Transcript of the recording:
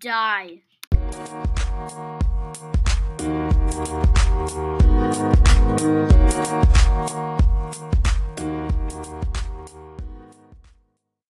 die.